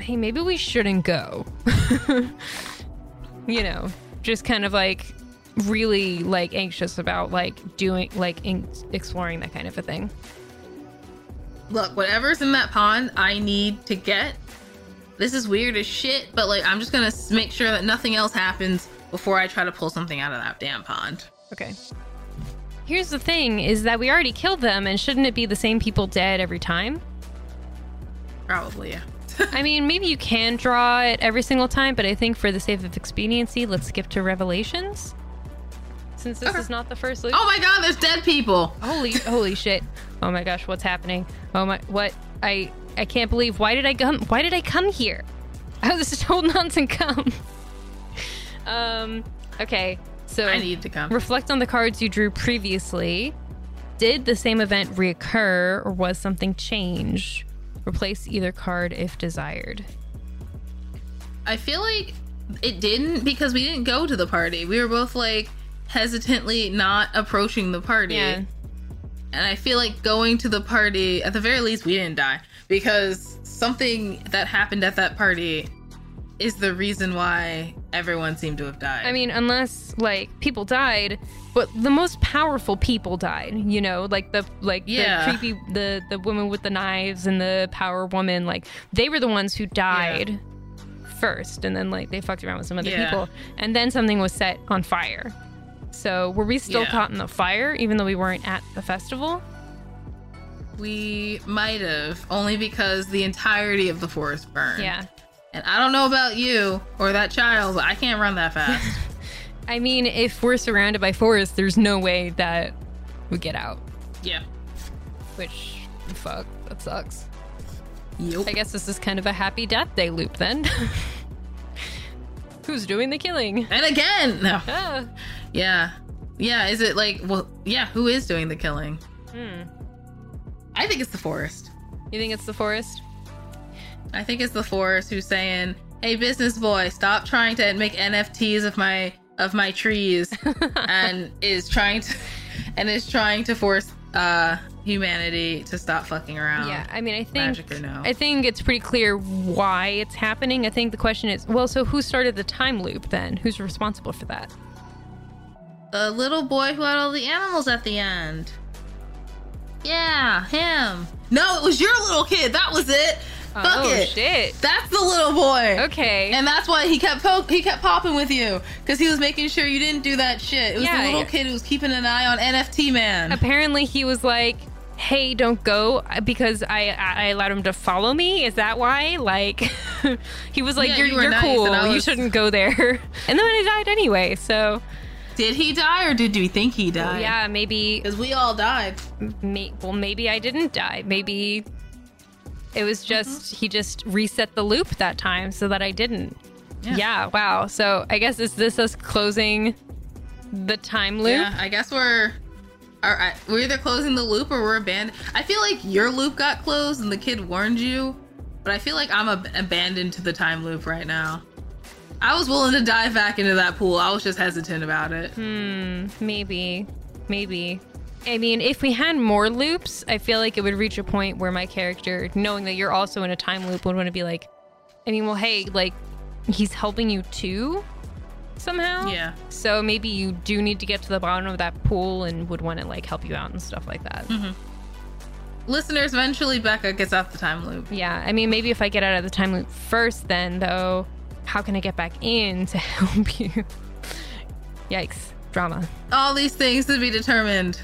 hey, maybe we shouldn't go. [LAUGHS] you know, just kind of like really like anxious about like doing like in- exploring that kind of a thing. Look, whatever's in that pond, I need to get. This is weird as shit, but like I'm just gonna make sure that nothing else happens before I try to pull something out of that damn pond. Okay. Here's the thing is that we already killed them and shouldn't it be the same people dead every time? Probably, yeah. [LAUGHS] [LAUGHS] I mean, maybe you can draw it every single time, but I think for the sake of expediency, let's skip to Revelations. Since this Okay. is not the first loop. Oh my god, there's dead people. Holy [LAUGHS] holy shit. Oh my gosh, what's happening? Oh my what I I can't believe why did I come why did I come here? How did this whole nonsense come? um okay. So I need to come. reflect on the cards you drew previously. Did the same event reoccur or was something changed? Replace either card if desired. I feel like it didn't because we didn't go to the party. We were both like hesitantly not approaching the party. Yeah. And I feel like going to the party, at the very least, we didn't die because something that happened at that party is the reason why everyone seemed to have died. I mean, unless like people died, but the most powerful people died. You know, like the like Yeah. the creepy the the woman with the knives and the power woman. Like they were the ones who died first, and then like they fucked around with some other Yeah. people, and then something was set on fire. So were we still Yeah. caught in the fire, even though we weren't at the festival? we might have, only because the entirety of the forest burned. Yeah. And I don't know about you or that child, but I can't run that fast. [LAUGHS] I mean, if we're surrounded by forest, there's no way that we get out. yeah. Which, fuck, that sucks. Yup. I guess this is kind of a happy death day loop then. [LAUGHS] Who's doing the killing? And again, no. Ah. Yeah. Yeah, is it like, well, yeah, who is doing the killing? Hmm. I think it's the forest. You think it's the forest? I think it's the forest who's saying, "Hey, business boy, stop trying to make NFTs of my of my trees," [LAUGHS] and is trying to and is trying to force uh humanity to stop fucking around. Yeah, I mean, I think no? I think it's pretty clear why it's happening. I think the question is, well, so who started the time loop then? Who's responsible for that? The little boy who had all the animals at the end. Yeah, him. No, it was your little kid. That was it. Uh, Fuck oh it. shit. That's the little boy. Okay. And that's why he kept po- he kept popping with you because he was making sure you didn't do that shit. It was Yeah, the little yeah. kid who was keeping an eye on NFT man. Apparently, he was like, "Hey, don't go," uh, because I I allowed him to follow me. Is that why? Like, [LAUGHS] he was like, Yeah, "You're you you're nice, cool. I You shouldn't go there." [LAUGHS] And then he died anyway. So Did he die or did we think he died? yeah, maybe because we all died. may, well maybe I didn't die. Maybe it was just he just reset the loop that time so that I didn't. Yeah. Yeah. Wow. So I guess is this us closing the time loop? Yeah, I guess we're. All right, we're either closing the loop or we're abandoned. I feel like your loop got closed and the kid warned you, but I feel like I'm ab- abandoned to the time loop right now. I was willing to dive back into that pool. I was just hesitant about it. Hmm. Maybe. Maybe. I mean, if we had more loops, I feel like it would reach a point where my character, knowing that you're also in a time loop, would want to be like, I mean, well, hey, like, he's helping you too, somehow. Yeah. So maybe you do need to get to the bottom of that pool and would want to like help you out and stuff like that. Mm-hmm. Listeners, eventually Becca gets off the time loop. Yeah. I mean, maybe if I get out of the time loop first, then though, how can I get back in [LAUGHS] to help you? Yikes. Drama. All these things to be determined.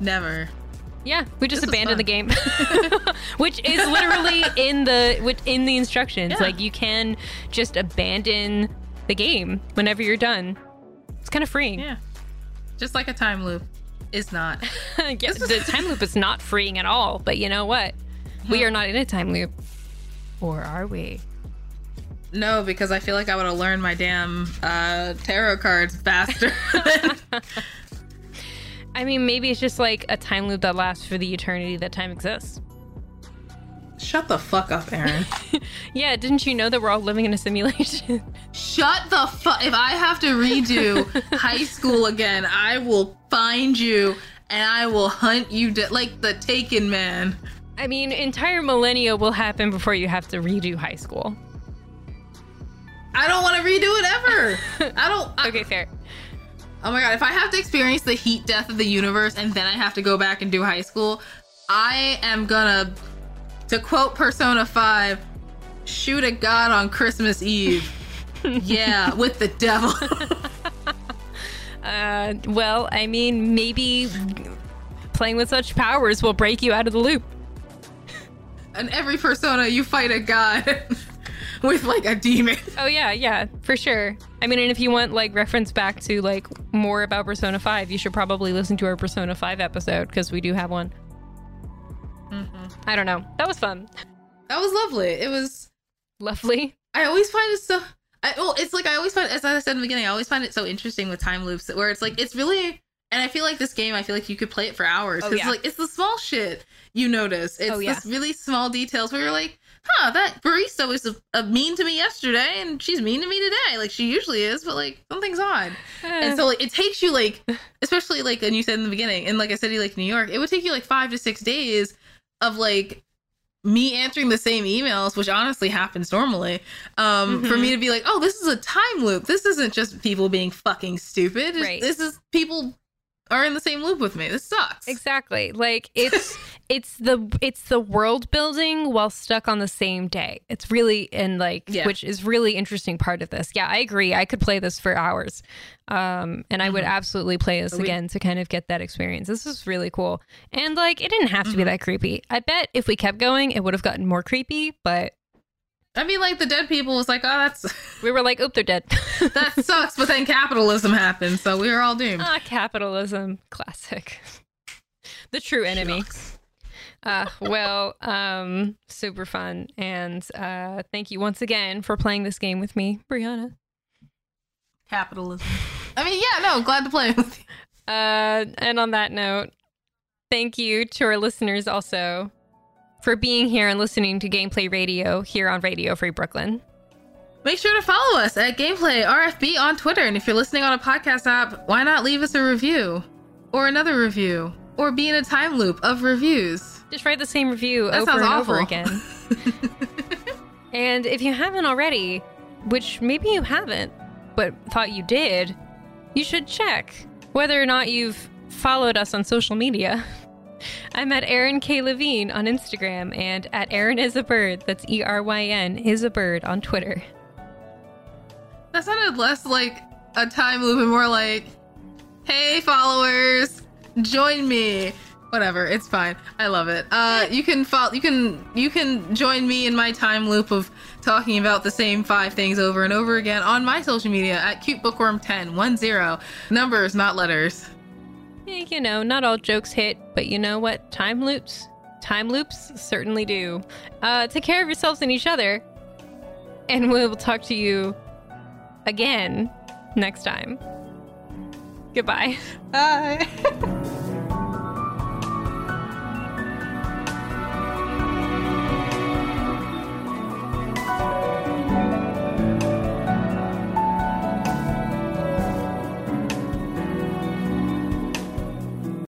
Never. Yeah, we just This abandoned the game, [LAUGHS] which is [LAUGHS] literally in the in the instructions. Yeah. Like you can just abandon the game whenever you're done. It's kind of freeing. Yeah. Just like a time loop. is not. [LAUGHS] yeah, the time loop is not freeing at all. But you know what? We are not in a time loop. Or are we? No, because I feel like I would have learned my damn uh, tarot cards faster. I mean, maybe it's just like a time loop that lasts for the eternity that time exists. Shut the fuck up, Aaron. [LAUGHS] Yeah, didn't you know that we're all living in a simulation? [LAUGHS] Shut the fuck. If I have to redo high school again, I will find you and I will hunt you de- like the Taken Man. I mean, entire millennia will happen before you have to redo high school. I don't want to redo it ever. [LAUGHS] I don't. I- Okay, fair. Oh my god, if I have to experience the heat death of the universe and then I have to go back and do high school, I am gonna, to quote Persona 5, shoot a god on Christmas Eve. [LAUGHS] yeah, with the devil. [LAUGHS] Uh, well, I mean, maybe playing with such powers will break you out of the loop. and every persona you fight a god [LAUGHS] [LAUGHS] with like a demon. Oh yeah, yeah, for sure. I mean, and if you want like reference back to like more about Persona 5, you should probably listen to our Persona 5 episode because we do have one. Mm-hmm. I don't know. That was fun. That was lovely. It was Lovely. I always find it so. I, well, it's like I always find, as I said in the beginning, I always find it so interesting with time loops, where it's like it's really, and I feel like this game, I feel like you could play it for hours Oh, because yeah. like it's the small shit you notice. It's Oh, yeah. this really small details where you're like, huh, that barista was a, a mean to me yesterday, and she's mean to me today. Like she usually is, but like something's odd. And so like it takes you like, especially like, and you said in the beginning, in like a city like New York, it would take you like five to six days of like me answering the same emails, which honestly happens normally, um, for Mhm. me to be like, oh, this is a time loop. This isn't just people being fucking stupid. Right. This is people are in the same loop with me. This sucks. Exactly. Like it's it's the it's the world building while stuck on the same day. It's really and like Yeah. which is really interesting part of this. Yeah, I agree. I could play this for hours. Um and I would Mhm. absolutely play this we- again to kind of get that experience. This is really cool. And like it didn't have to be Mhm. that creepy. I bet if we kept going it would have gotten more creepy, but I mean, like the dead people was like, oh, that's [LAUGHS] we were like, "Oop, they're dead." [LAUGHS] that sucks. But then capitalism happened, so we were all doomed. ah, capitalism, classic. [LAUGHS] the true enemy. Shucks. Uh, well, um, super fun. And uh, thank you once again for playing this game with me, Brianna. Capitalism. I mean, yeah, no, glad to play with you. Uh, and on that note, thank you to our listeners also for being here and listening to Gameplay Radio here on Radio Free Brooklyn. Make sure to follow us at Gameplay RFB on Twitter. And if you're listening on a podcast app, why not leave us a review or another review or be in a time loop of reviews? Just write the same review That over and awful. over again. [LAUGHS] And if you haven't already, which maybe you haven't, but thought you did, you should check whether or not you've followed us on social media. [LAUGHS] I'm at Eryn K. Levine on Instagram and at Eryn is a bird. That's E R Y N is a bird on Twitter. That sounded less like a time loop and more like, hey, followers, join me. Whatever, it's fine. I love it. Uh, you can follow. You can you can join me in my time loop of talking about the same five things over and over again on my social media at cutebookworm10 one zero numbers, not letters. Eh, You know, not all jokes hit, but you know what? Time loops, time loops certainly do. Uh, take care of yourselves and each other, and we will talk to you again next time. Goodbye. Bye. [LAUGHS] Bye.